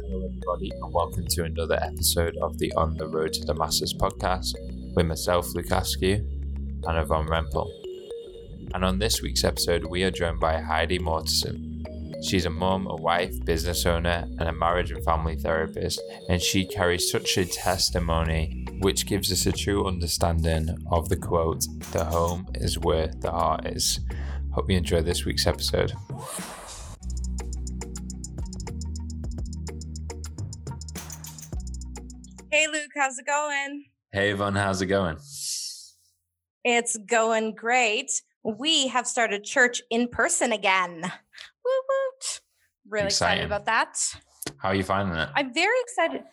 Hello, everybody, and welcome to another episode of the On the Road to Damascus podcast with myself, Luke Askew, and Yvonne Rempel. And on this week's episode, we are joined by Heidi Mortenson. She's a mum, a wife, business owner, and a marriage and family therapist, and she carries such a testimony which gives us a true understanding of the quote, The home is where the heart is. Hope you enjoy this week's episode. How's it going? Hey Yvonne, how's it going? It's going great. We have started church in person again. Woo woot. Really Exciting. excited about that. How are you finding it? I'm very excited.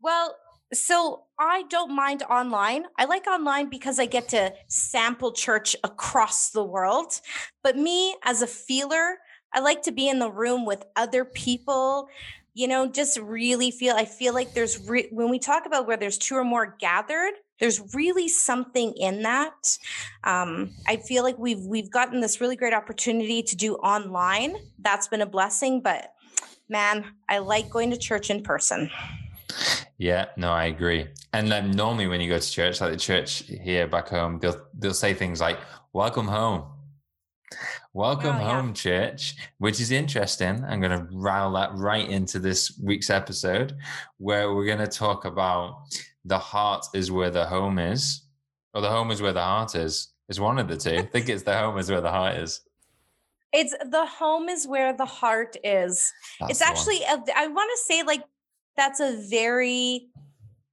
Well, so I don't mind online. I like online because I get to sample church across the world. But me as a feeler, I like to be in the room with other people. You know, just really feel. I feel like there's re- when we talk about where there's two or more gathered, there's really something in that. Um, I feel like we've we've gotten this really great opportunity to do online. That's been a blessing, but man, I like going to church in person. Yeah, no, I agree. And then normally when you go to church, like the church here back home, they'll they'll say things like "Welcome home." Welcome Oh, yeah. home, church, which is interesting. I'm going to rile that right into this week's episode where we're going to talk about the heart is where the home is, or the home is where the heart is. It's one of the two. I think it's the home is where the heart is. It's the home is where the heart is. That's it's actually, a, I want to say like that's a very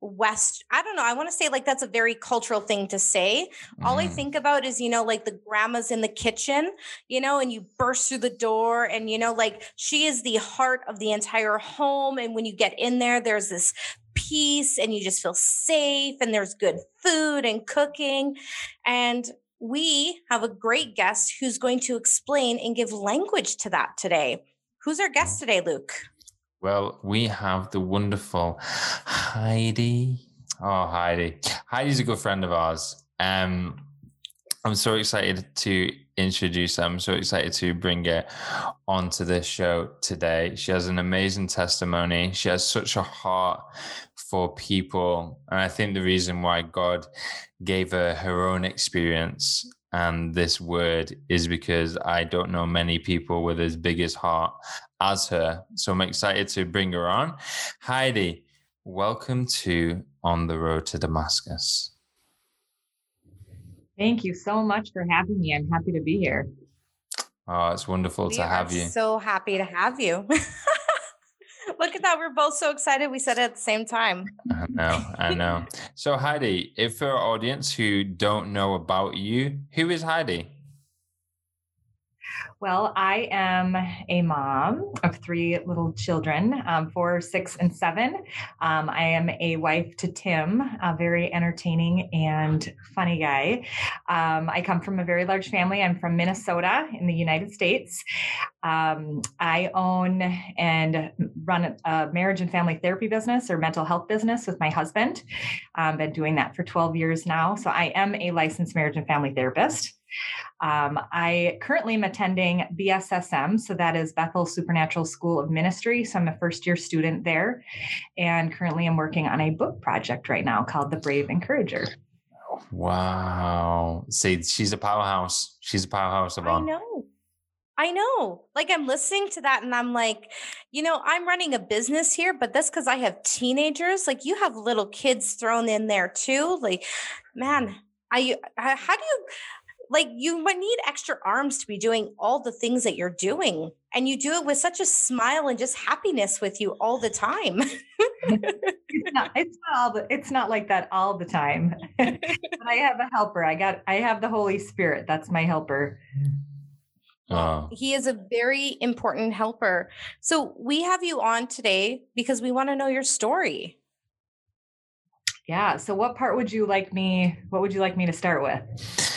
West, I don't know. I want to say like that's a very cultural thing to say. All I Mhm. think about is, you know, like the grandma's in the kitchen, you know, and you burst through the door and, you know, like she is the heart of the entire home. And when you get in there, there's this peace and you just feel safe and there's good food and cooking. And we have a great guest who's going to explain and give language to that today. Who's our guest today, Luke? Well, we have the wonderful Heidi. Oh, Heidi. Heidi's a good friend of ours. Um, I'm so excited to introduce her. I'm so excited to bring her onto this show today. She has an amazing testimony. She has such a heart for people. And I think the reason why God gave her her own experience and this word is because I don't know many people with as big as heart as her. So I'm excited to bring her on. Heidi, welcome to On the Road to Damascus. Thank you so much for having me. I'm happy to be here. Oh, it's wonderful We to have you. So happy to have you. Look at that. We're both so excited. We said it at the same time. I know, I know. So, Heidi, if for our audience who don't know about you, who is Heidi? Well, I am a mom of three little children, um, four, six, and seven. Um, I am a wife to Tim, a very entertaining and funny guy. Um, I come from a very large family. I'm from Minnesota in the United States. Um, I own and run a marriage and family therapy business or mental health business with my husband. I've been doing that for 12 years now. So I am a licensed marriage and family therapist. Um, I currently am attending BSSM, so that is Bethel Supernatural School of Ministry. So I'm a first year student there, and currently I'm working on a book project right now called The Brave Encourager. Wow. See, she's a powerhouse. She's a powerhouse of I know. I know. Like I'm listening to that and I'm like, you know, I'm running a business here, but that's because I have teenagers. Like you have little kids thrown in there too. Like, man, I, I how do you like you might need extra arms to be doing all the things that you're doing. And you do it with such a smile and just happiness with you all the time. It's not, it's not all the, it's not like that all the time. but I have a helper. I got I have the Holy Spirit. That's my helper. Oh, He is a very important helper. So we have you on today because we want to know your story. Yeah. So what part would you like me what would you like me to start with?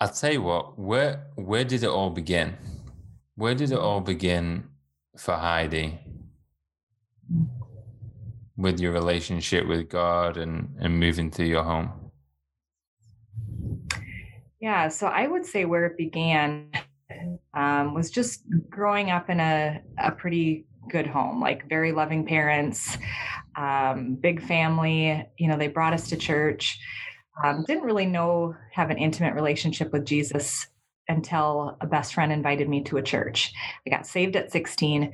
I'll tell you what, where where did it all begin? Where did it all begin for Heidi? With your relationship with God and, and moving through your home. Yeah, so I would say where it began um, was just growing up in a, a pretty good home, like very loving parents, um, big family. You know, they brought us to church. Um, didn't really know, have an intimate relationship with Jesus until a best friend invited me to a church. I got saved at 16.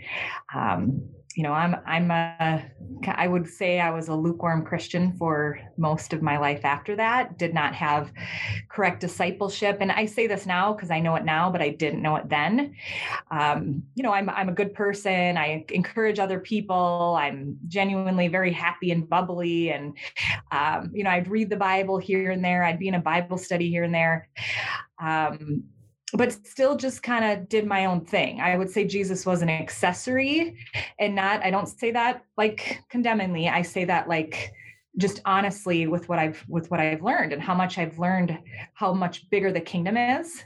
Um, you know, I'm I'm a I would say I was a lukewarm Christian for most of my life after that. Did not have correct discipleship, and I say this now because I know it now, but I didn't know it then. Um, you know, I'm I'm a good person. I encourage other people. I'm genuinely very happy and bubbly, and um, you know, I'd read the Bible here and there. I'd be in a Bible study here and there. Um, but still just kind of did my own thing. I would say Jesus was an accessory and not, I don't say that like condemningly. I say that like just honestly with what I've with what I've learned and how much I've learned how much bigger the kingdom is.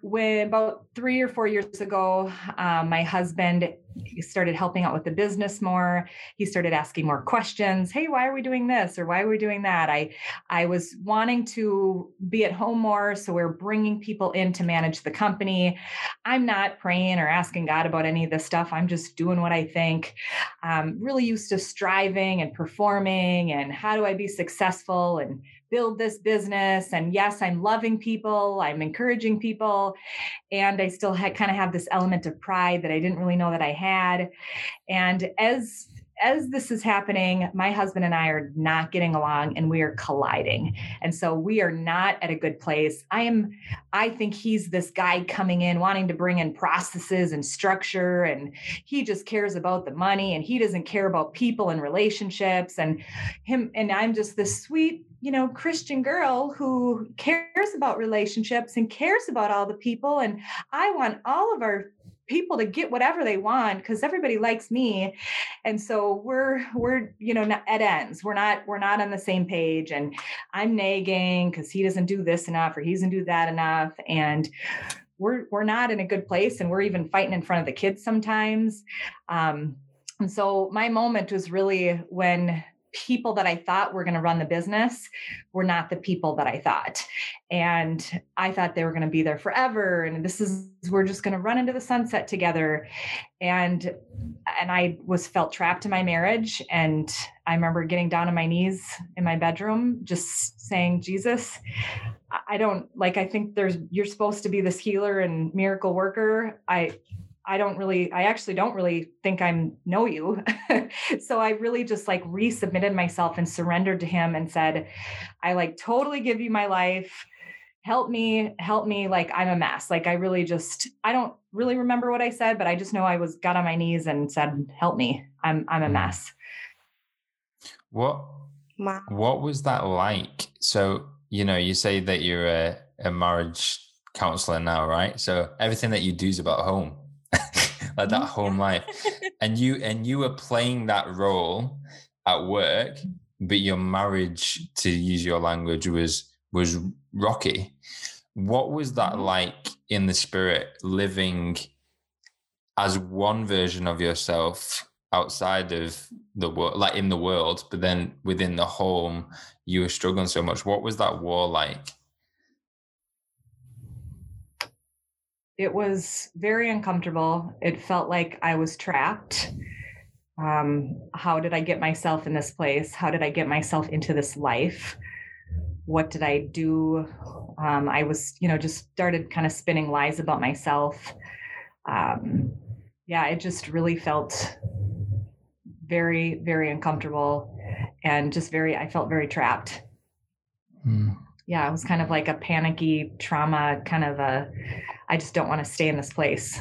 When about three or four years ago, um, my husband started helping out with the business more. He started asking more questions. Hey why are we doing this? Or why are we doing that? I i was wanting to be at home more so we're bringing people in to manage the company. I'm not praying or asking god about any of this stuff. I'm just doing what i think. Um, really used to striving and performing and how do i be successful? And build this business and yes i'm loving people i'm encouraging people and i still had kind of have this element of pride that i didn't really know that i had and as as this is happening, my husband and I are not getting along and we are colliding. And so we are not at a good place. I am, I think he's this guy coming in wanting to bring in processes and structure, and he just cares about the money and he doesn't care about people and relationships. And him, and I'm just this sweet, you know, Christian girl who cares about relationships and cares about all the people. And I want all of our people to get whatever they want because everybody likes me. And so we're we're you know at ends. We're not we're not on the same page. And i'm nagging because he doesn't do this enough or he doesn't do that enough. And we're we're not in a good place and we're even fighting in front of the kids sometimes. Um, and so my moment was really when people that I thought were going to run the business were not the people that I thought. And I thought they were going to be there forever. And this is, we're just going to run into the sunset together. And, and I was felt trapped in my marriage. And I remember getting down on my knees in my bedroom, just saying, Jesus, I don't like, I think there's, you're supposed to be this healer and miracle worker. I, I don't really, I actually don't really think I know you. so I really just like resubmitted myself and surrendered to him and said, I like totally give you my life. Help me, help me. Like I'm a mess. Like I really just, I don't really remember what I said, but I just know I was got on my knees and said, help me. I'm, I'm a mm. mess. What, what was that like? So, you know, you say that you're a, a marriage counselor now, right? So everything that you do is about home like that home life. And you and you were playing that role at work but your marriage to use your language was was rocky. What was that mm-hmm. like in the spirit living as one version of yourself outside of the world like in the world but then within the home you were struggling so much? What was that war like it was very uncomfortable. It felt like I was trapped. Um, how did I get myself in this place? How did I get myself into this life? What did I do? Um, I was, you know, just started kind of spinning lies about myself. Um, yeah, it just really felt very, very uncomfortable and just very, I felt very trapped. Mm. Yeah, it was kind of like a panicky trauma, kind of a, I just don't want to stay in this place.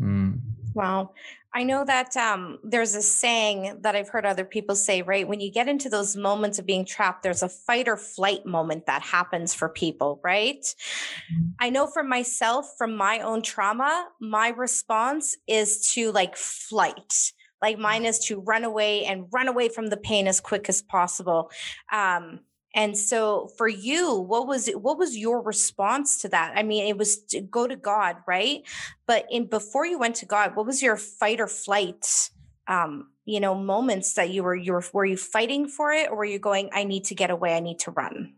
Mm. Wow. I know that um, there's a saying that I've heard other people say, right? When you get into those moments of being trapped, there's a fight or flight moment that happens for people, right? Mm-hmm. I know for myself, from my own trauma, my response is to like flight. Like mine is to run away and run away from the pain as quick as possible. Um, and so for you, what was it, what was your response to that? I mean, it was to go to God, right? But in before you went to God, what was your fight or flight um, you know, moments that you were you were were you fighting for it or were you going, I need to get away, I need to run?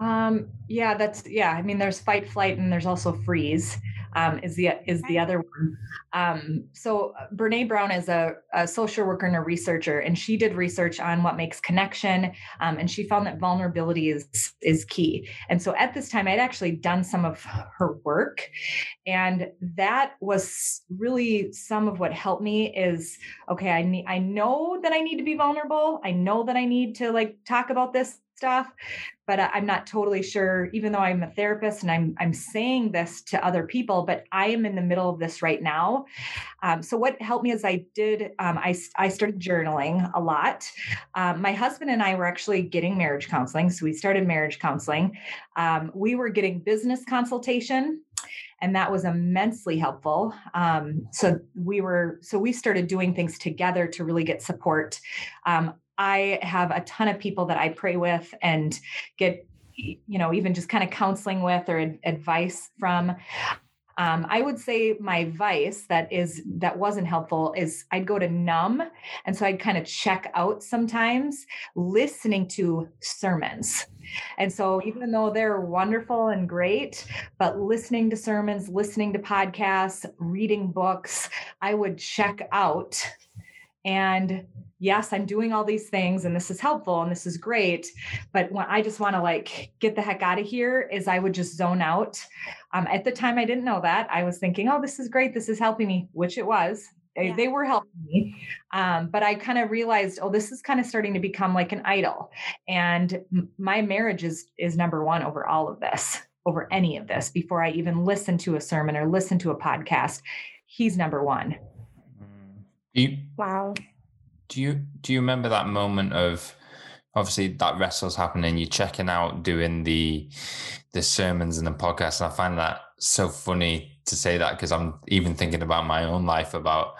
Um, yeah, that's yeah. I mean, there's fight, flight, and there's also freeze. Um, is the is the other one. Um, so uh, Brene Brown is a, a, social worker and a researcher, and she did research on what makes connection, um, and she found that vulnerability is is key. And so at this time, I'd actually done some of her work, and that was really some of what helped me. Is okay, I need I know that I need to be vulnerable. I know that I need to like talk about this stuff but i'm not totally sure even though i'm a therapist and i'm i'm saying this to other people but i am in the middle of this right now. Um, so what helped me is i did um, I, I started journaling a lot. Um, my husband and i were actually getting marriage counseling so we started marriage counseling. Um, we were getting business consultation and that was immensely helpful. Um, so we were so we started doing things together to really get support. Um, I have a ton of people that I pray with and get, you know, even just kind of counseling with or advice from. Um, I would say my vice that is that wasn't helpful is I'd go to numb, and so I'd kind of check out sometimes listening to sermons. And so even though they're wonderful and great, but listening to sermons, listening to podcasts, reading books, I would check out and yes, I'm doing all these things and this is helpful and this is great. But when I just want to like get the heck out of here, is I would just zone out. Um, at the time, I didn't know that. I was thinking, oh, this is great. This is helping me, which it was. Yeah. They were helping me. Um, but I kind of realized, oh, this is kind of starting to become like an idol. And m- my marriage is is number one over all of this, over any of this, before I even listen to a sermon or listen to a podcast. He's number one. You, wow do you do you remember that moment of obviously that wrestle's happening you're checking out doing the the sermons and the podcast and i find that so funny to say that because i'm even thinking about my own life about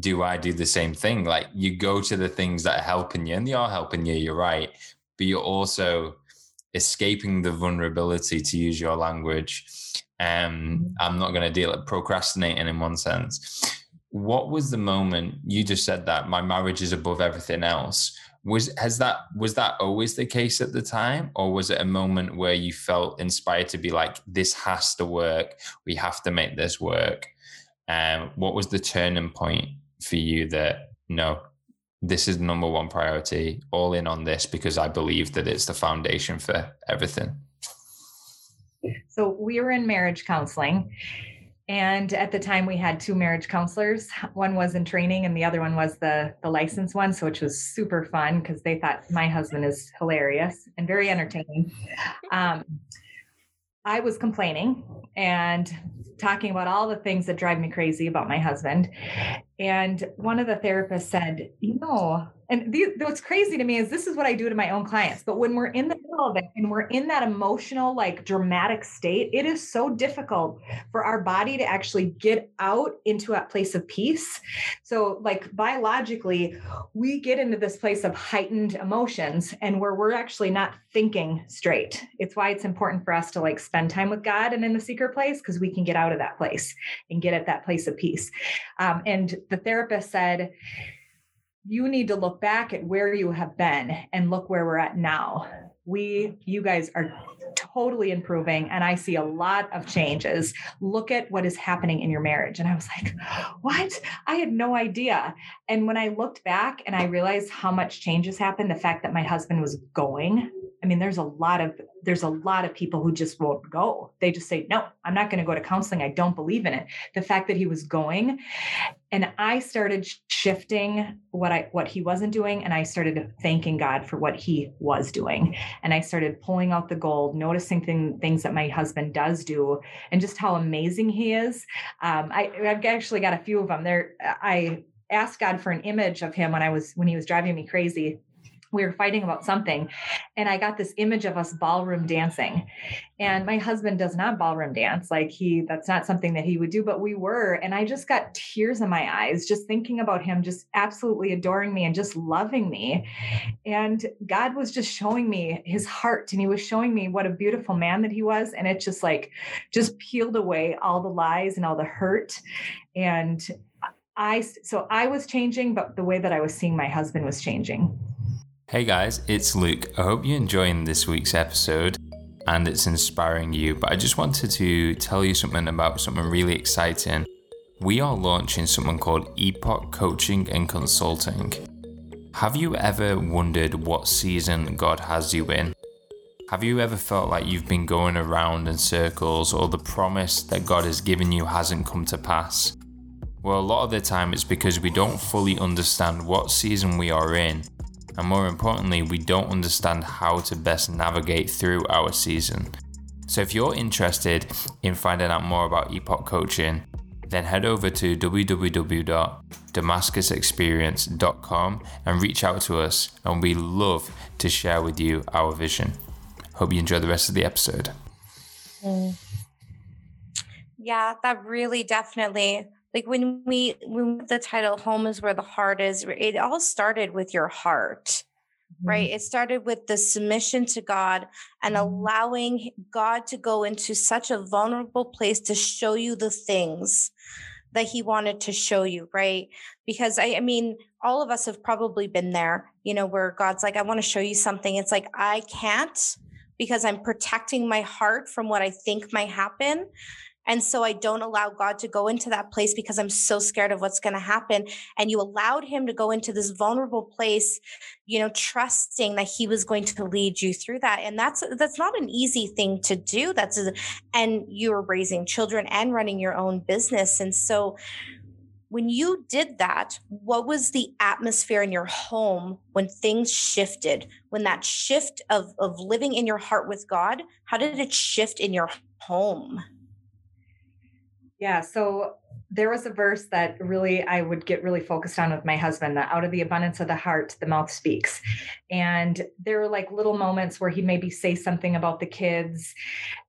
do i do the same thing? Like you go to the things that are helping you and they are helping you you're right but you're also escaping the vulnerability to use your language. Um mm-hmm. i'm not going to deal with procrastinating in one sense what was the moment you just said that my marriage is above everything else? Was has that was that always the case at the time? Or was it a moment where you felt inspired to be like this has to work. We have to make this work. And um, what was the turning point for you that no this is number one priority. All in on this because i believe that it's the foundation for everything. So we were in marriage counseling and at the time we had two marriage counselors one was in training and the other one was the the licensed one so which was super fun because they thought my husband is hilarious and very entertaining um, i was complaining and talking about all the things that drive me crazy about my husband and one of the therapists said you know and the, what's crazy to me is this is what I do to my own clients. But when we're in the middle of it and we're in that emotional, like dramatic state, it is so difficult for our body to actually get out into a place of peace. So, like biologically, we get into this place of heightened emotions and where we're actually not thinking straight. It's why it's important for us to like spend time with God and in the secret place because we can get out of that place and get at that place of peace. Um, and the therapist said, you need to look back at where you have been and look where we're at now. We, you guys are totally improving, and I see a lot of changes. Look at what is happening in your marriage. And I was like, what? I had no idea. And when I looked back and I realized how much changes happened, the fact that my husband was going I mean, there's a lot of there's a lot of people who just won't go. They just say, "No, I'm not going to go to counseling. I don't believe in it." The fact that he was going, and I started shifting what I what he wasn't doing, and I started thanking God for what he was doing, and I started pulling out the gold, noticing thing, things that my husband does do, and just how amazing he is. Um, I, I've actually got a few of them. There, I asked God for an image of him when I was when he was driving me crazy we were fighting about something and i got this image of us ballroom dancing. And my husband does not ballroom dance like he that's not something that he would do but we were and i just got tears in my eyes just thinking about him just absolutely adoring me and just loving me. And god was just showing me his heart and he was showing me what a beautiful man that he was and it just like just peeled away all the lies and all the hurt. And I so I was changing, but the way that I was seeing my husband was changing. Hey guys, it's Luke. I hope you're enjoying this week's episode. and it's inspiring you. But I just wanted to tell you something about something really exciting. We are launching something called Epoch Coaching and Consulting. Have you ever wondered what season God has you in? Have you ever felt like you've been going around in circles or the promise that God has given you hasn't come to pass? Well, a lot of the time it's because we don't fully understand what season we are in, and more importantly, we don't understand how to best navigate through our season. So, if you're interested in finding out more about Epoch Coaching, then head over to www.damascusexperience.com and reach out to us, and we love to share with you our vision. Hope you enjoy the rest of the episode. Mm. Yeah, that really definitely like when we when the title home is where the heart is it all started with your heart mm-hmm. right it started with the submission to god and mm-hmm. allowing god to go into such a vulnerable place to show you the things that he wanted to show you right because I, I mean all of us have probably been there you know where god's like i want to show you something it's like i can't because I'm protecting my heart from what I think might happen. And so I don't allow God to go into that place because I'm so scared of what's going to happen. And you allowed him to go into this vulnerable place, you know, trusting that he was going to lead you through that. And that's that's not an easy thing to do. That's a, and you were raising children and running your own business. And so when you did that, what was the atmosphere in your home when things shifted? When that shift of, of living in your heart with God, how did it shift in your home? Yeah. So there was a verse that really I would get really focused on with my husband that out of the abundance of the heart, the mouth speaks. And there were like little moments where he'd maybe say something about the kids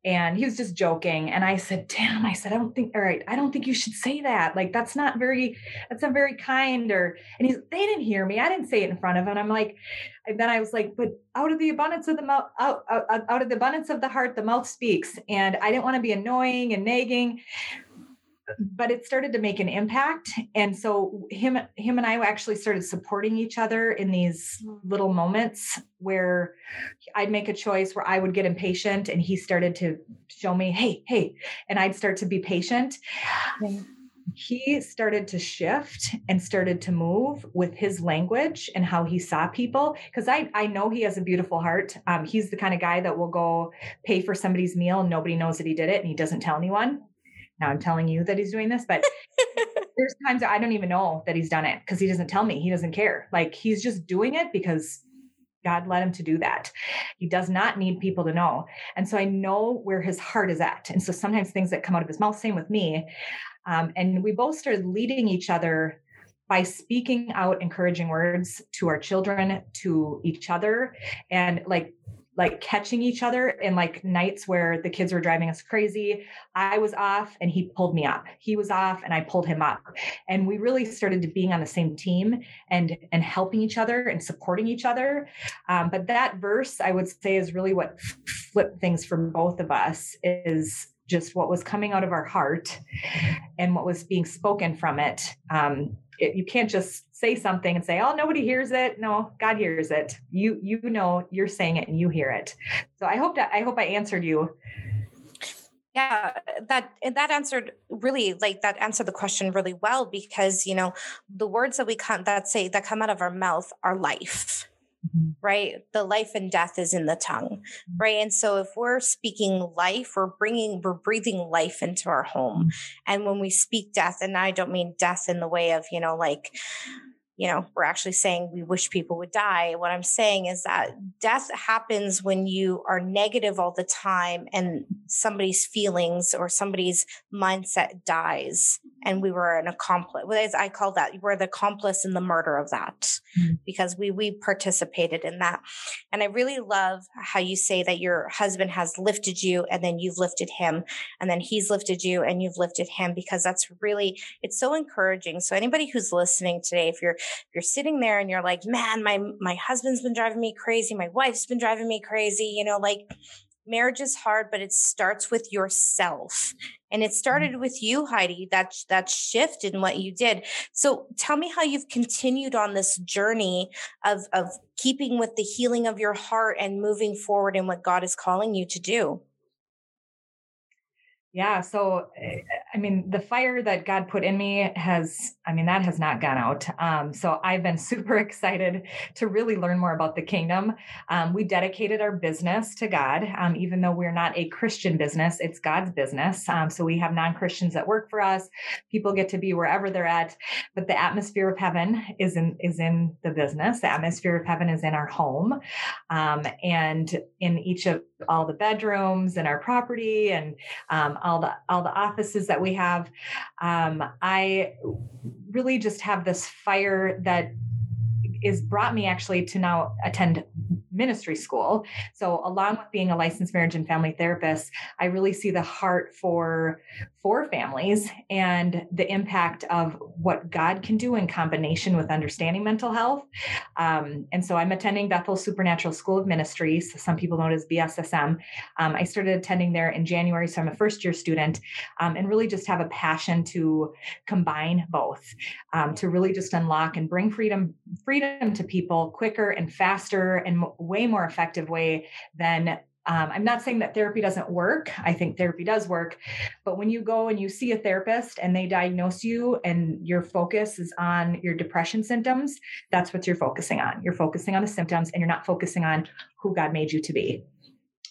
and he was just joking. And I said, damn, I said, I don't think, all right, I don't think you should say that. Like, that's not very, that's not very kind. Or, and he's, they didn't hear me. I didn't say it in front of him. I'm like, and then I was like, but out of the abundance of the mouth, out, out, out of the abundance of the heart, the mouth speaks. And I didn't want to be annoying and nagging but it started to make an impact. And so him him and i actually started supporting each other in these little moments where i'd make a choice where i would get impatient and he started to show me hey hey and i'd start to be patient. He started to shift and started to move with his language and how he saw people because I, I know he has a beautiful heart. Um, he's the kind of guy that will go pay for somebody's meal and nobody knows that he did it and he doesn't tell anyone now I'm telling you that he's doing this, but there's times I don't even know that he's done it because he doesn't tell me. He doesn't care. Like he's just doing it because God led him to do that. He does not need people to know. And so I know where his heart is at. And so sometimes things that come out of his mouth, same with me. Um, and we both started leading each other by speaking out encouraging words to our children, to each other, and like like catching each other in like nights where the kids were driving us crazy. I was off and he pulled me up. He was off and I pulled him up. And we really started to being on the same team and and helping each other and supporting each other. Um, but that verse, I would say, is really what flipped things for both of us. Is just what was coming out of our heart and what was being spoken from it. Um, it, you can't just say something and say, "Oh, nobody hears it." No, God hears it. You you know you're saying it and you hear it. So I hope that I hope I answered you. Yeah, that that answered really like that answered the question really well because you know the words that we come that say that come out of our mouth are life mm-hmm. right? The life and death is in the tongue, mm-hmm. right? And so if we're speaking life, we're bringing, we're breathing life into our home. Mm-hmm. And when we speak death, and I don't mean death in the way of, you know, like, you know, we're actually saying we wish people would die. What I'm saying is that death happens when you are negative all the time and somebody's feelings or somebody's mindset dies. And we were an accomplice. I call that we're the accomplice in the murder of that mm-hmm. because we we participated in that. And I really love how you say that your husband has lifted you and then you've lifted him and then he's lifted you and you've lifted him because that's really it's so encouraging. So anybody who's listening today, if you're if you're sitting there and you're like, man, my my husband's been driving me crazy, my wife's been driving me crazy, you know, like marriage is hard, but it starts with yourself. And it started mm. with you, Heidi, that, that shift in what you did. So tell me how you've continued on this journey of, of keeping with the healing of your heart and moving forward in what God is calling you to do. Yeah. So, eh, I mean, the fire that God put in me has, I mean, that has not gone out. Um, so I've been super excited to really learn more about the kingdom. Um, we dedicated our business to God, um, even though we're not a Christian business, it's God's business. Um, so we have non Christians that work for us. People get to be wherever they're at, but the atmosphere of heaven is in is in the business. The atmosphere of heaven is in our home, um, and in each of all the bedrooms in our property and um, all the all the offices that we have. Um, I really just have this fire that is brought me actually to now attend ministry school. So along with being a licensed marriage and family therapist, I really see the heart for for families and the impact of what God can do in combination with understanding mental health. Um, and so I'm attending Bethel Supernatural School of Ministries. Some people know it as BSSM. Um, I started attending there in January, so I'm a first year student, um, and really just have a passion to combine both, um, to really just unlock and bring freedom freedom to people quicker and faster and way more effective way than um, I'm not saying that therapy doesn't work. I think therapy does work. But when you go and you see a therapist and they diagnose you and your focus is on your depression symptoms, that's what you're focusing on. You're focusing on the symptoms and you're not focusing on who God made you to be.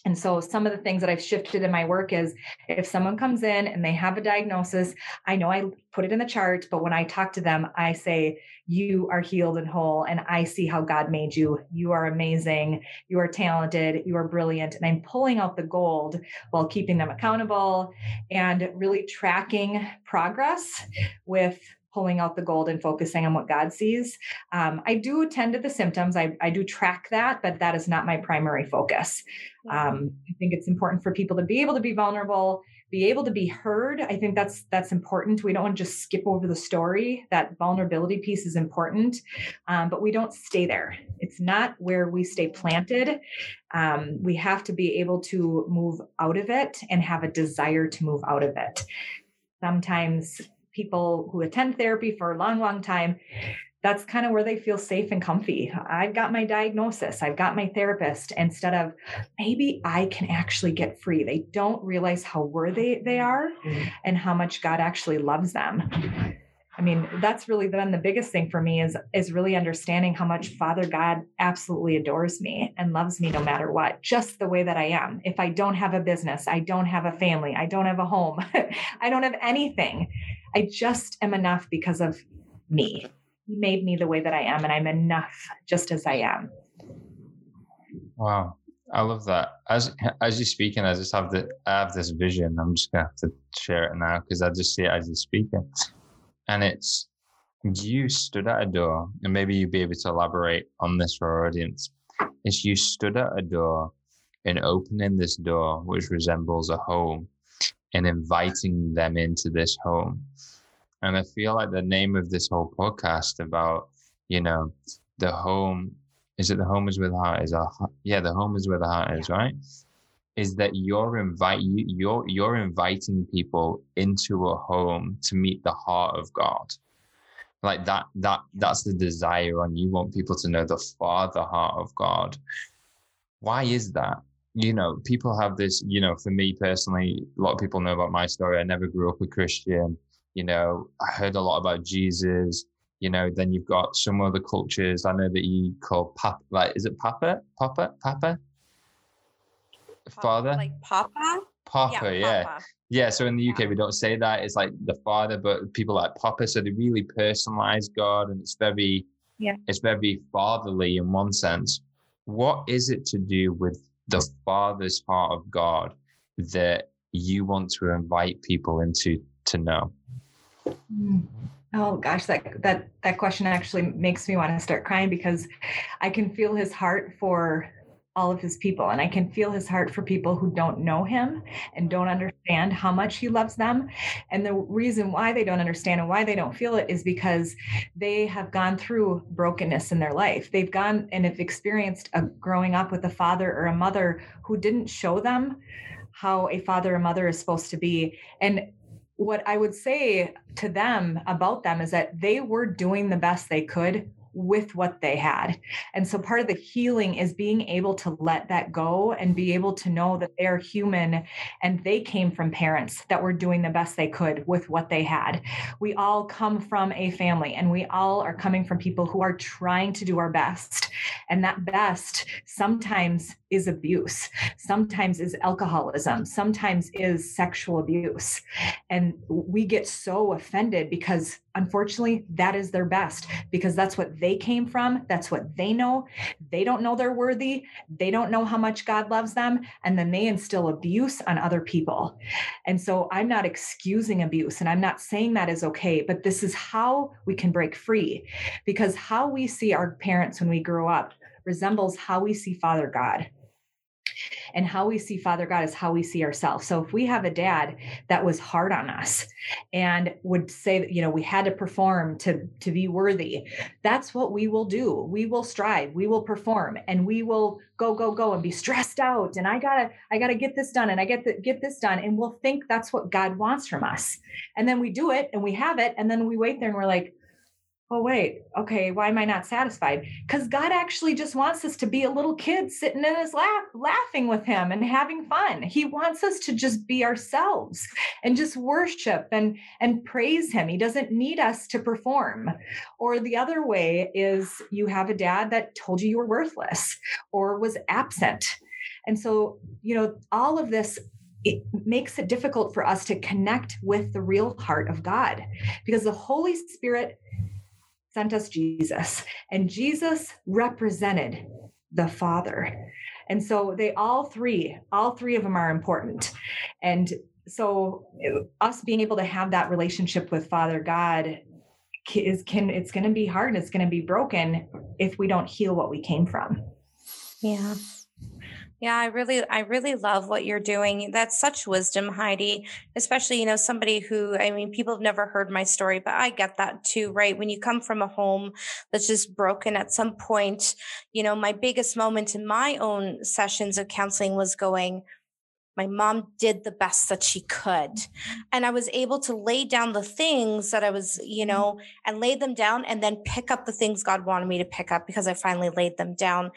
And so, some of the things that I've shifted in my work is if someone comes in and they have a diagnosis, I know I put it in the chart, but when I talk to them, I say, You are healed and whole, and I see how God made you. You are amazing. You are talented. You are brilliant. And I'm pulling out the gold while keeping them accountable and really tracking progress with pulling out the gold and focusing on what God sees. Um, I do attend to the symptoms. I, I do track that, but that is not my primary focus. Um, I think it's important for people to be able to be vulnerable, be able to be heard. I think that's that's important. We don't want to just skip over the story. That vulnerability piece is important, um, but we don't stay there. It's not where we stay planted. Um, we have to be able to move out of it and have a desire to move out of it. Sometimes people who attend therapy for a long, long time, that's kind of where they feel safe and comfy. I've got my diagnosis, I've got my therapist, instead of maybe I can actually get free. They don't realize how worthy they are mm-hmm. and how much God actually loves them. I mean, that's really been the biggest thing for me is is really understanding how much Father God absolutely adores me and loves me no matter what, just the way that I am. If I don't have a business, I don't have a family, I don't have a home, I don't have anything. I just am enough because of me. He made me the way that I am, and I'm enough just as I am. Wow. I love that. As as you're speaking, I just have the I have this vision. I'm just gonna have to share it now because I just see it as you're speaking. And it's you stood at a door, and maybe you'd be able to elaborate on this for our audience. It's you stood at a door and opening this door, which resembles a home, and inviting them into this home. And I feel like the name of this whole podcast about, you know, the home is it the home is where the heart is? Our, yeah, the home is where the heart is, right? Is that you're invite you you're you're inviting people into a home to meet the heart of God. Like that that that's the desire and you want people to know the father heart of God. Why is that? You know, people have this, you know, for me personally, a lot of people know about my story. I never grew up a Christian. You know, I heard a lot about Jesus. You know then you've got some other cultures i know that you call papa like is it papa? Papa? Papa? Father? like papa? Papa yeah, Papa. yeah so in the uk we don't say that. It's like the father but people like papa so they really personalize god and it's very Yeah. it's very fatherly in one sense. What is it to do with the father's heart of god that you want to invite people into to know Mm. Oh gosh, that that that question actually makes me want to start crying because I can feel his heart for all of his people. And i can feel his heart for people who don't know him and don't understand how much he loves them. And the reason why they don't understand and why they don't feel it is because they have gone through brokenness in their life. They've gone and have experienced a growing up with a father or a mother who didn't show them how a father or mother is supposed to be. And what i would say to them about them is that they were doing the best they could with what they had. And so part of the healing is being able to let that go and be able to know that they're human and they came from parents that were doing the best they could with what they had. We all come from a family and we all are coming from people who are trying to do our best. And that best sometimes is abuse, sometimes is alcoholism, sometimes is sexual abuse. And we get so offended because unfortunately that is their best because that's what they came from that's what they know they don't know they're worthy they don't know how much god loves them and then they instill abuse on other people and so i'm not excusing abuse and i'm not saying that is okay but this is how we can break free because how we see our parents when we grow up resembles how we see father god and how we see Father God is how we see ourselves. So if we have a dad that was hard on us and would say that, you know, we had to perform to, to be worthy, that's what we will do. We will strive, we will perform, and we will go, go, go and be stressed out. And I gotta, I gotta get this done and I get the, get this done. And we'll think that's what God wants from us. And then we do it and we have it. And then we wait there and we're like, oh wait okay why am i not satisfied? Because god actually just wants us to be a little kid sitting in his lap laughing with him and having fun. He wants us to just be ourselves and just worship and and praise him. He doesn't need us to perform. Or the other way is you have a dad that told you you were worthless or was absent. And so you know all of this it makes it difficult for us to connect with the real heart of God because the Holy Spirit sent us Jesus, and Jesus represented the Father. And so they all three, all three of them are important. And so us being able to have that relationship with Father God is can it's going to be hard and it's going to be broken if we don't heal what we came from. Yeah. Yeah, I really, I really love what you're doing. That's such wisdom, Heidi, especially, you know, somebody who, I mean, people have never heard my story, but I get that too, right? When you come from a home that's just broken at some point, you know, my biggest moment in my own sessions of counseling was going, my mom did the best that she could and i was able to lay down the things that i was you mm-hmm. know and lay them down and then pick up the things god wanted me to pick up because i finally laid them down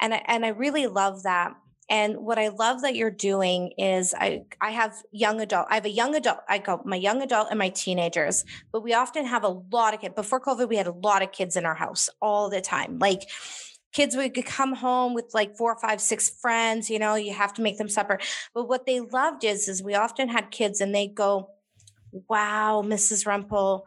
and I, and i really love that and what I love that you're doing is I I have young adult. I have a young adult. I go my young adult and my teenagers, but we often have a lot of kids. Before COVID, we had a lot of kids in our house all the time. Like kids would come home with like four, five, six friends. You know, you have to make them supper. But what they loved is is we often had kids and they go, "Wow, Mrs. Rempel."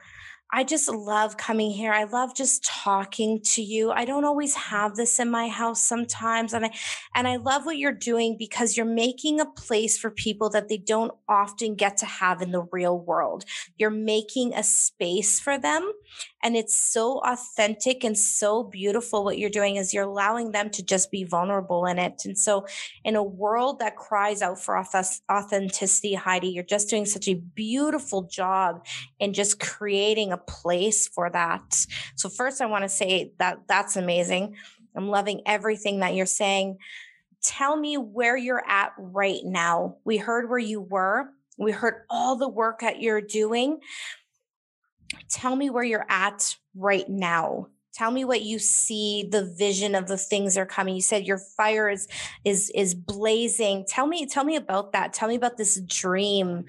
I just love coming here. I love just talking to you. I don't always have this in my house sometimes and I and I love what you're doing because you're making a place for people that they don't often get to have in the real world. You're making a space for them and it's so authentic and so beautiful what you're doing is you're allowing them to just be vulnerable in it. And so in a world that cries out for authenticity, Heidi, you're just doing such a beautiful job in just creating a place for that. So first I want to say that that's amazing. I'm loving everything that you're saying. Tell me where you're at right now. We heard where you were. We heard all the work that you're doing. Tell me where you're at right now. Tell me what you see, the vision of the things that are coming. You said your fire is is is blazing. Tell me, tell me about that. Tell me about this dream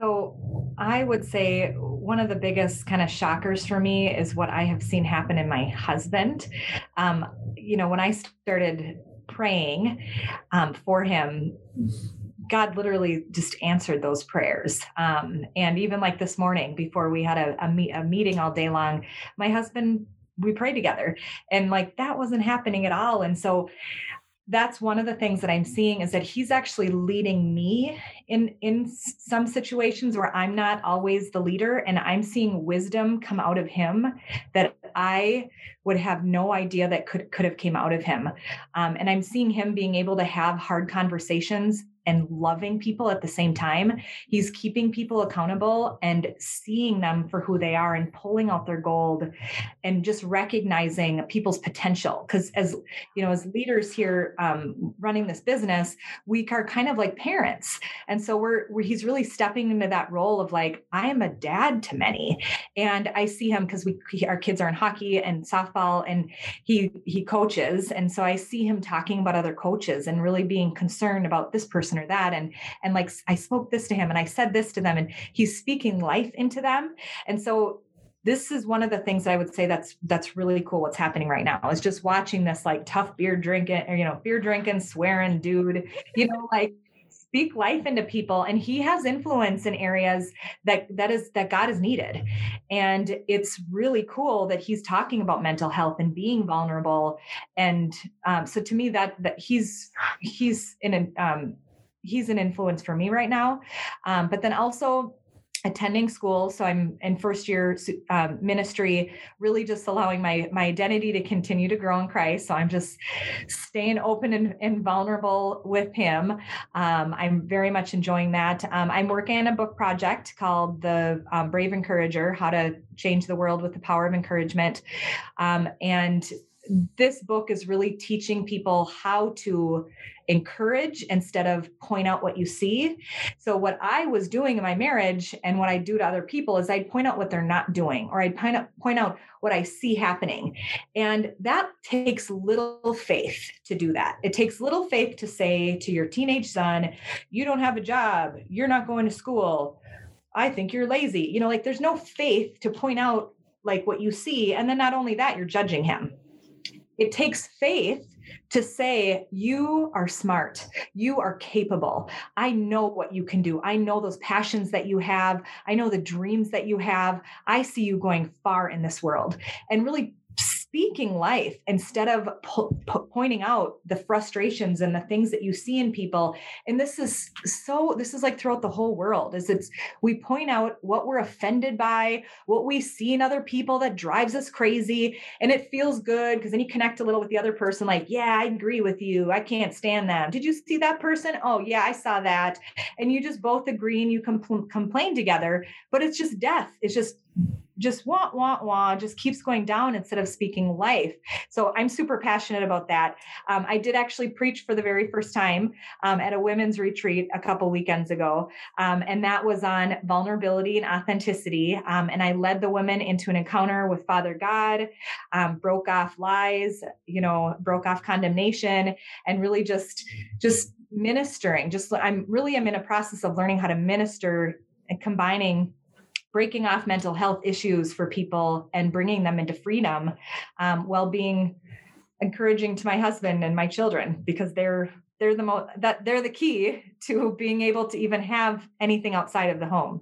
So I would say one of the biggest kind of shockers for me is what I have seen happen in my husband. Um, you know, when I started praying um, for him, God literally just answered those prayers. Um, and even like this morning, before we had a, a, a meeting all day long, my husband, we prayed together and like that wasn't happening at all. And so that's one of the things that I'm seeing is that he's actually leading me in in some situations where I'm not always the leader and I'm seeing wisdom come out of him that I would have no idea that could could have came out of him. Um, and I'm seeing him being able to have hard conversations and loving people at the same time. He's keeping people accountable and seeing them for who they are and pulling out their gold and just recognizing people's potential. Because as you know, as leaders here um, running this business, we are kind of like parents, and so we're, we're he's really stepping into that role of like I am a dad to many, and I see him because we our kids are in hockey and softball, and he he coaches, and so I see him talking about other coaches and really being concerned about this person or that. And and like i spoke this to him and i said this to them and he's speaking life into them. And so this is one of the things that I would say that's that's really cool. What's happening right now is just watching this like tough beer drinking, or you know, beer drinking, swearing dude, you know, like speak life into people. And he has influence in areas that that is that god is needed. And it's really cool that he's talking about mental health and being vulnerable. And um, so to me that that he's he's in an um, he's an influence for me right now. Um, but then also attending school so i'm in first year um, ministry really just allowing my my identity to continue to grow in christ. So i'm just staying open and, and vulnerable with him. Um, i'm very much enjoying that. Um, i'm working on a book project called the um, brave encourager how to change the world with the power of encouragement. Um, and this book is really teaching people how to encourage instead of point out what you see. So, what I was doing in my marriage and what I do to other people is I'd point out what they're not doing, or I'd point out, point out what I see happening. And that takes little faith to do that. It takes little faith to say to your teenage son, You don't have a job, you're not going to school. I think you're lazy. You know, like there's no faith to point out like what you see. And then not only that, you're judging him it takes faith to say, You are smart. You are capable. I know what you can do. I know those passions that you have. I know the dreams that you have. I see you going far in this world. And really speaking life instead of po- po- pointing out the frustrations and the things that you see in people. And this is so this is like throughout the whole world is it's we point out what we're offended by what we see in other people that drives us crazy. And it feels good because then you connect a little with the other person like yeah i agree with you. I can't stand them. Did you see that person? Oh yeah i saw that. And you just both agree and you compl- complain together but it's just death. It's just just wah wah wah just keeps going down instead of speaking life. So i'm super passionate about that. Um, i did actually preach for the very first time um, at a women's retreat a couple weekends ago. Um, and that was on vulnerability and authenticity. Um, and i led the women into an encounter with father god um, broke off lies you know broke off condemnation and really just just ministering. Just i'm really I'm in a process of learning how to minister and combining breaking off mental health issues for people and bringing them into freedom um, while being encouraging to my husband and my children because they're they're the most that they're the key to being able to even have anything outside of the home.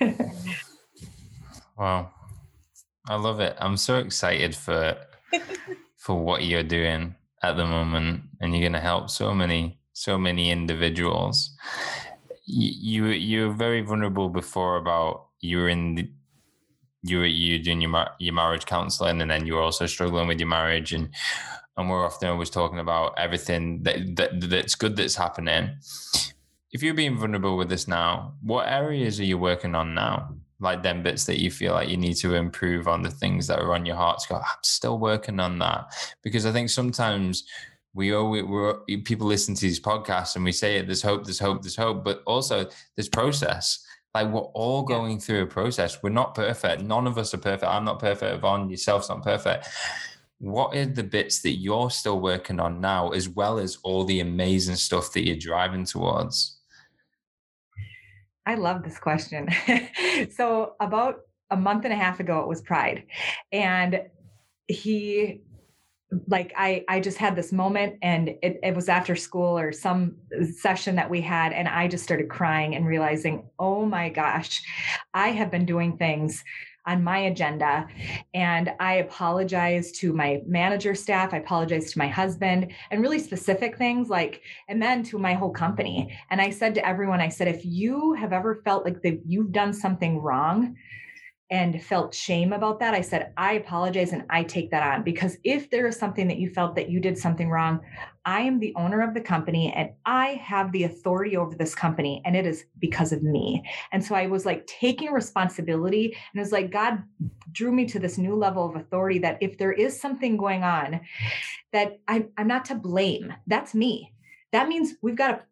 Wow. I love it. I'm so excited for for what you're doing at the moment and you're going to help so many so many individuals you you were very vulnerable before about you were in the, you were you doing your your marriage counseling and then you were also struggling with your marriage and and we're often always talking about everything that, that that's good that's happening. If you're being vulnerable with this now, what areas are you working on now? Like them bits that you feel like you need to improve on the things that are on your heart. Go, I'm still working on that because I think sometimes we always we're, people listen to these podcasts and we say it there's hope there's hope there's hope but also there's process. Like we're all going through a process. We're not perfect. None of us are perfect. I'm not perfect. Yvonne yourself's not perfect. What are the bits that you're still working on now as well as all the amazing stuff that you're driving towards? I love this question. So about a month and a half ago it was pride. And he like I I just had this moment and it, it was after school or some session that we had and I just started crying and realizing, oh my gosh, I have been doing things on my agenda. And I apologize to my manager staff. I apologize to my husband and really specific things like, and then to my whole company. And I said to everyone, I said, if you have ever felt like that you've done something wrong, and felt shame about that, I said, I apologize and I take that on because if there is something that you felt that you did something wrong, I am the owner of the company and I have the authority over this company and it is because of me. And so I was like taking responsibility and it was like God drew me to this new level of authority that if there is something going on, that I'm, I'm not to blame. That's me. That means we've got to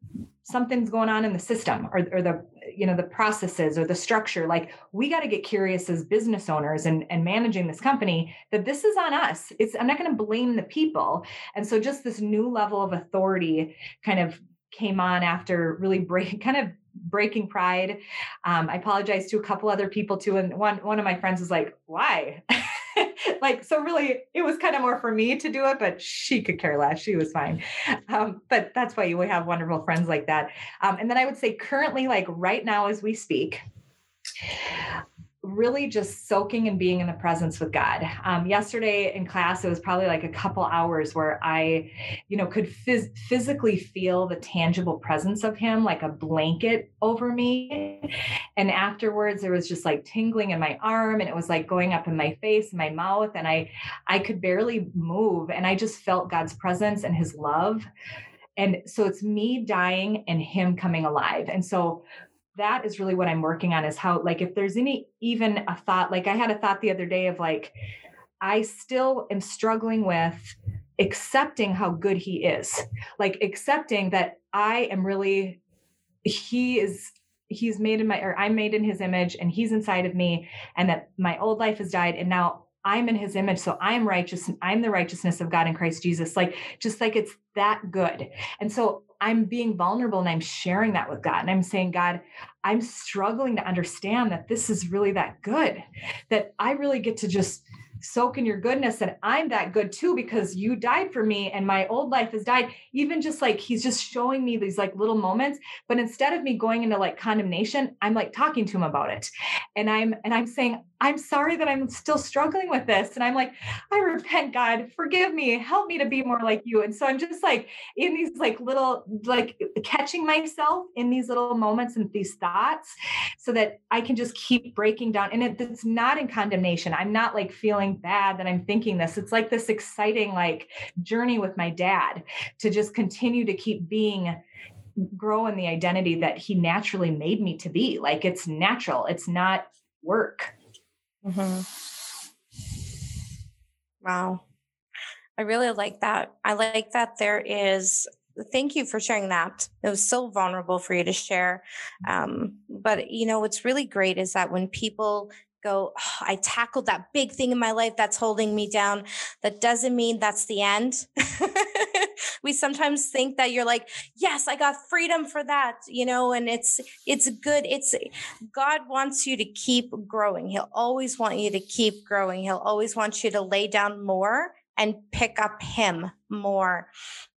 something's going on in the system or, or the you know the processes or the structure like we got to get curious as business owners and, and managing this company that this is on us. It's i'm not going to blame the people. And so just this new level of authority kind of came on after really break kind of breaking pride. Um, i apologize to a couple other people too and one one of my friends was like why like so really it was kind of more for me to do it but she could care less she was fine. Um, but that's why we have wonderful friends like that. Um, and then i would say currently like right now as we speak really just soaking and being in the presence with God. Um, yesterday in class, it was probably like a couple hours where I, you know, could phys- physically feel the tangible presence of Him like a blanket over me. And afterwards, there was just like tingling in my arm, and it was like going up in my face, my mouth, and I, I could barely move, and I just felt God's presence and His love. And so it's me dying and Him coming alive. And so that is really what I'm working on is how, like, if there's any, even a thought, like I had a thought the other day of like, I still am struggling with accepting how good he is, like accepting that I am really, he is he's made in my or I'm made in his image and he's inside of me and that my old life has died and now I'm in his image so I'm righteous and I'm the righteousness of God in Christ Jesus like just like it's that good. And so I'm being vulnerable and I'm sharing that with God. And I'm saying, God, I'm struggling to understand that this is really that good, that I really get to just soak in your goodness and I'm that good too because you died for me and my old life has died. Even just like he's just showing me these like little moments. But instead of me going into like condemnation, I'm like talking to him about it. And I'm and I'm saying, I'm sorry that I'm still struggling with this. And I'm like, I repent, God, forgive me, help me to be more like you. And so I'm just like in these like little, like catching myself in these little moments and these thoughts so that I can just keep breaking down. And it, it's not in condemnation. I'm not like feeling bad that I'm thinking this. It's like this exciting like journey with my dad to just continue to keep being grow in the identity that he naturally made me to be. Like it's natural. It's not work. Mm-hmm. Wow. I really like that. I like that there is. Thank you for sharing that. It was so vulnerable for you to share. Um, but you know, what's really great is that when people go, oh, I tackled that big thing in my life that's holding me down. That doesn't mean that's the end. we sometimes think that you're like, yes, I got freedom for that, you know, and it's it's good. It's God wants you to keep growing. He'll always want you to keep growing. He'll always want you to lay down more and pick up him more.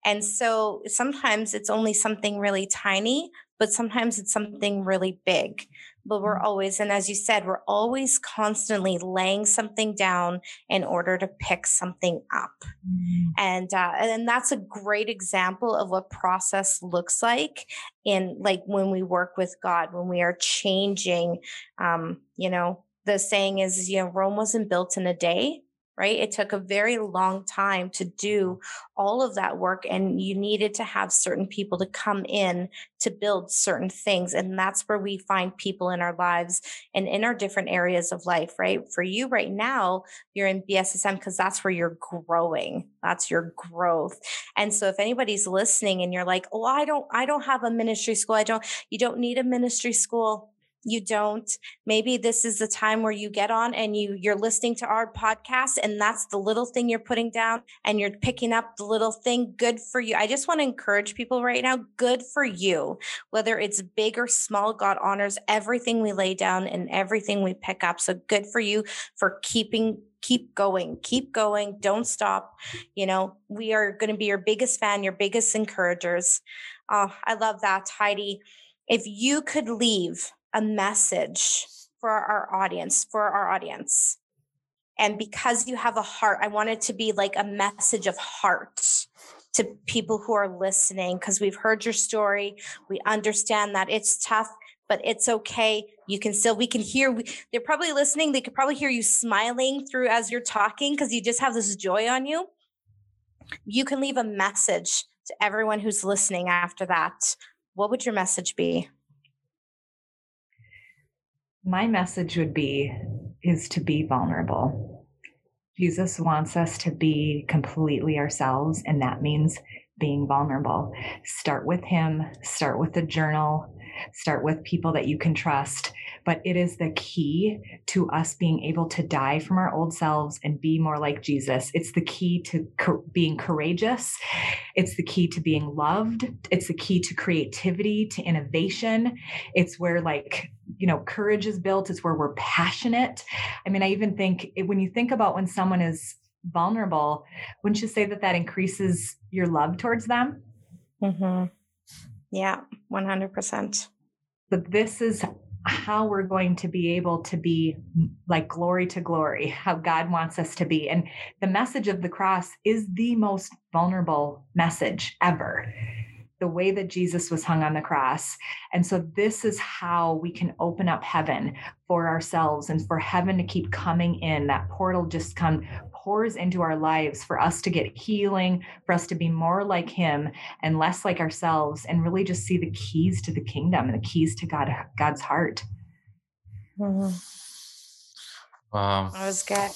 And so sometimes it's only something really tiny, but sometimes it's something really big but we're mm-hmm. always and as you said we're always constantly laying something down in order to pick something up mm-hmm. and uh, and that's a great example of what process looks like in like when we work with god when we are changing um you know the saying is you know rome wasn't built in a day right? It took a very long time to mm-hmm. do all of that work, and you needed to have certain people to come in to build certain things. And that's where we find people in our lives and in our different areas of life, right? For you right now, you're in BSSM because that's where you're growing. That's your growth. And so if anybody's listening and you're like, oh, I don't, I don't have a ministry school, I don't, you don't need a ministry school you don't maybe this is the time where you get on and you you're listening to our podcast and that's the little thing you're putting down and you're picking up the little thing good for you. I just want to encourage people right now good for you. Whether it's big or small god honors everything we lay down and everything we pick up. So good for you for keeping keep going keep going. Don't stop. You know we are going to be your biggest fan your biggest encouragers. Oh i love that heidi. If you could leave a message for our audience, for our audience. And because you have a heart, I want it to be like a message of heart to people who are listening because we've heard your story. We understand that it's tough, but it's okay. You can still, we can hear, they're probably listening. They could probably hear you smiling through as you're talking because you just have this joy on you. You can leave a message to everyone who's listening after that. What would your message be? My message would be is to be vulnerable. Jesus wants us to be completely ourselves, and that means being vulnerable. Start with Him, start with the journal, start with people that you can trust. But it is the key to us being able to die from our old selves and be more like Jesus. It's the key to co- being courageous. It's the key to being loved. It's the key to creativity, to innovation. It's where, like, you know, courage is built. It's where we're passionate. I mean, I even think when you think about when someone is vulnerable, wouldn't you say that that increases your love towards them? Mm-hmm. Yeah, 100%. But this is how we're going to be able to be mm, like glory to glory, how God wants us to be. And the message of the cross is the most vulnerable message ever the way that Jesus was hung on the cross. And so, this is how we can open up heaven for ourselves and for heaven to keep coming in. That portal just come pours into our lives for us to get healing, for us to be more like Him and less like ourselves, and really just see the keys to the kingdom and the keys to God, God's heart. Mm-hmm. Wow, that was good.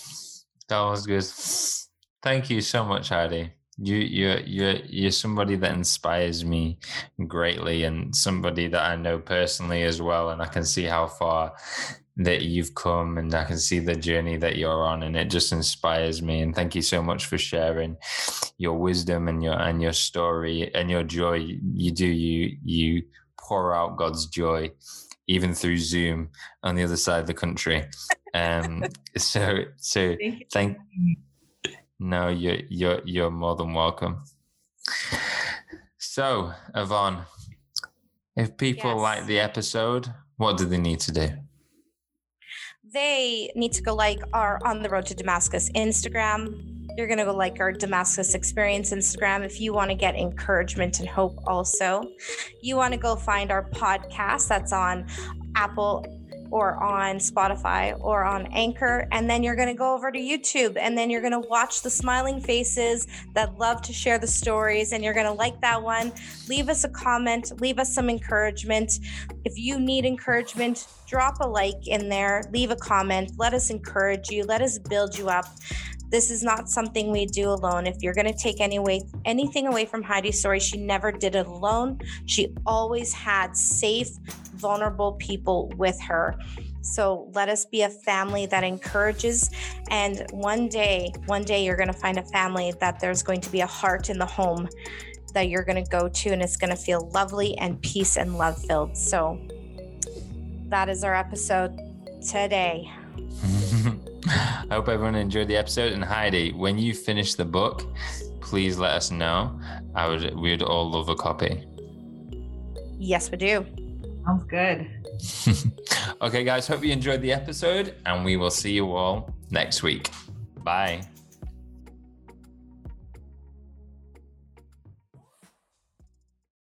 That was good. Thank you so much, Heidi you you're you're you're somebody that inspires me greatly and somebody that I know personally as well and I can see how far that you've come and I can see the journey that you're on and it just inspires me and thank you so much for sharing your wisdom and your and your story and your joy you do you you pour out God's joy even through Zoom on the other side of the country um so so thank, no, you're you're you're more than welcome. So, Yvonne, if people yes. like the episode, what do they need to do? They need to go like our On the Road to Damascus Instagram. You're going to go like our Damascus Experience Instagram if you want to get encouragement and hope also. You want to go find our podcast that's on Apple or on Spotify or on Anchor. And then you're going to go over to YouTube and then you're going to watch the smiling faces that love to share the stories. And you're going to like that one. Leave us a comment, leave us some encouragement. If you need encouragement, drop a like in there, leave a comment, let us encourage you, let us build you up. This is not something we do alone. If you're going to take any way, anything away from Heidi's story, she never did it alone. She always had safe, vulnerable people with her. So let us be a family that encourages. And one day, one day, you're going to find a family that there's going to be a heart in the home that you're going to go to, and it's going to feel lovely and peace and love filled. So that is our episode today. I hope everyone enjoyed the episode. And Heidi, when you finish the book, please let us know. I would we would all love a copy. Yes, we do. Sounds good. okay, guys, hope you enjoyed the episode, and we will see you all next week. Bye.